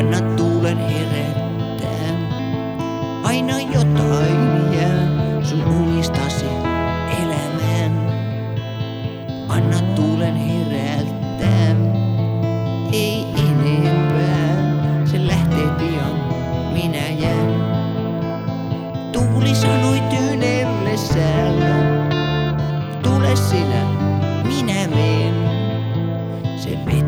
Anna tuulen herättää. Aina jotain jää sun unistasi elämään. Anna tuulen herättää. Ei enempää, se lähtee pian, minä jään. Tuuli sanoi tyynellessään, tule sinä, minä meen. Se veti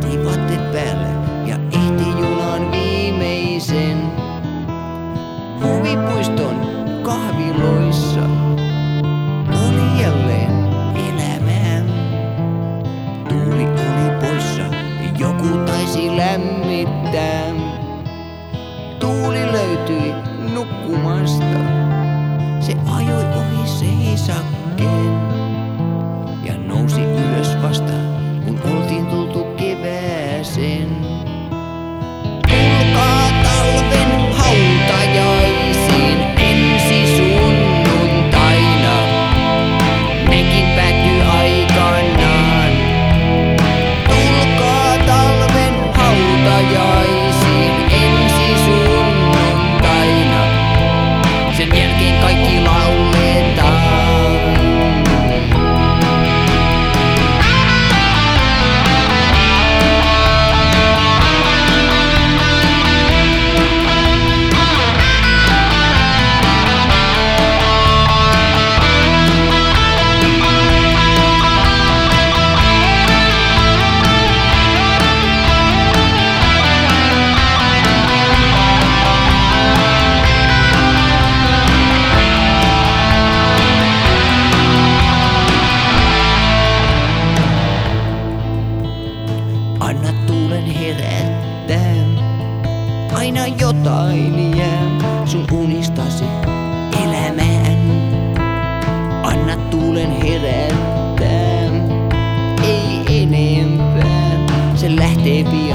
seisakkeen ja nousi ylös vasta, kun oltiin tultu kevääseen. aina jotain jää sun unistasi elämään. Anna tuulen herättää, ei enempää, se lähtee pian.